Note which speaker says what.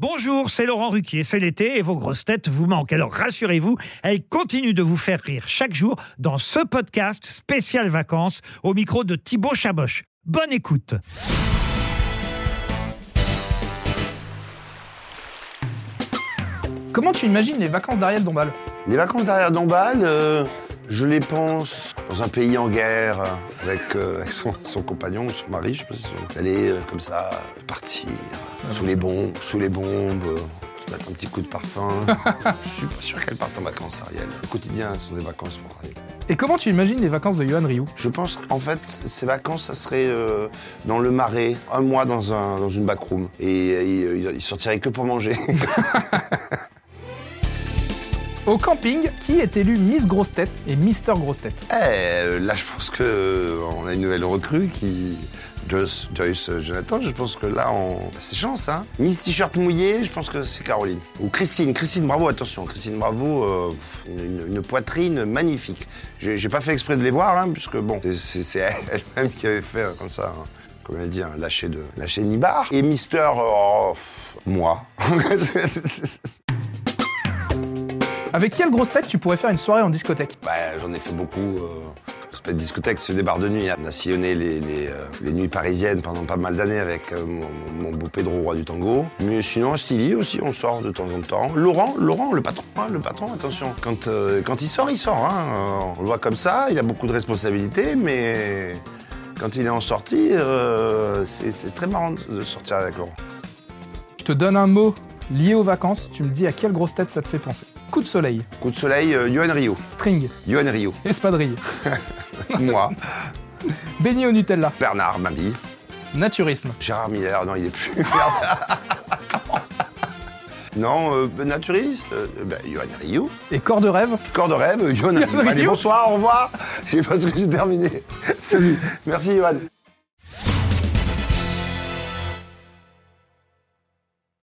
Speaker 1: Bonjour, c'est Laurent Ruquier, c'est l'été et vos grosses têtes vous manquent. Alors rassurez-vous, elles continuent de vous faire rire chaque jour dans ce podcast spécial vacances au micro de Thibaut Chaboch. Bonne écoute.
Speaker 2: Comment tu imagines les vacances d'Ariel Dombal?
Speaker 3: Les vacances derrière Dombal, euh, je les pense dans un pays en guerre, avec, euh, avec son, son compagnon, son mari, je sais pas si aller euh, comme ça, partir, sous les bombes, sous les bombes, euh, se mettre un petit coup de parfum. je suis pas sûr qu'elle parte en vacances, Ariel. Le quotidien, ce sont des vacances pour Ariel.
Speaker 2: Et comment tu imagines les vacances de Johan Rioux?
Speaker 3: Je pense qu'en fait, ces vacances, ça serait dans le marais, un mois dans, un, dans une backroom. Et il, il sortirait que pour manger.
Speaker 2: Au camping, qui est élu Miss Grosse Tête et Mister Grosse Tête
Speaker 3: Eh, là, je pense que euh, on a une nouvelle recrue qui. Joyce, Joyce Jonathan, je pense que là, on... c'est chance, hein. Miss T-shirt mouillé, je pense que c'est Caroline. Ou Christine, Christine Bravo, attention, Christine Bravo, euh, une, une poitrine magnifique. J'ai pas fait exprès de les voir, hein, puisque bon, c'est- elle-même qui avait fait euh, comme ça, hein, comme elle dit, un lâcher de, lâcher nibar. Et Mister, euh, oh, moi.
Speaker 2: Avec quelle grosse tête tu pourrais faire une soirée en discothèque?
Speaker 3: Bah, j'en ai fait beaucoup. Euh, c'est pas de discothèque, c'est des bars de nuit. On a sillonné les, les, euh, les nuits parisiennes pendant pas mal d'années avec euh, mon, mon beau Pedro, roi du tango. Mais sinon, Stevie aussi, on sort de temps en temps. Laurent, Laurent, le patron, hein, le patron, attention. Quand, euh, quand il sort, il sort. Hein. On le voit comme ça, il a beaucoup de responsabilités, mais quand il est en sortie, euh, c'est c'est très marrant de sortir avec Laurent.
Speaker 2: Je te donne un mot lié aux vacances, tu me dis à quelle grosse tête ça te fait penser. Coup de soleil,
Speaker 3: Coup de soleil, euh, Johan Rio.
Speaker 2: string,
Speaker 3: Johan Rio.
Speaker 2: espadrille,
Speaker 3: Moi,
Speaker 2: beignet au Nutella,
Speaker 3: Bernard Mabie.
Speaker 2: naturisme,
Speaker 3: Gérard Miller, non, il est plus. Non, euh, naturiste, euh, Johan Rioux.
Speaker 2: et corps de rêve.
Speaker 3: Corps de rêve, Johan.
Speaker 2: Rioux.
Speaker 3: Allez, bonsoir, au revoir. Je sais pas ce que j'ai terminé. Salut. Merci, Johan.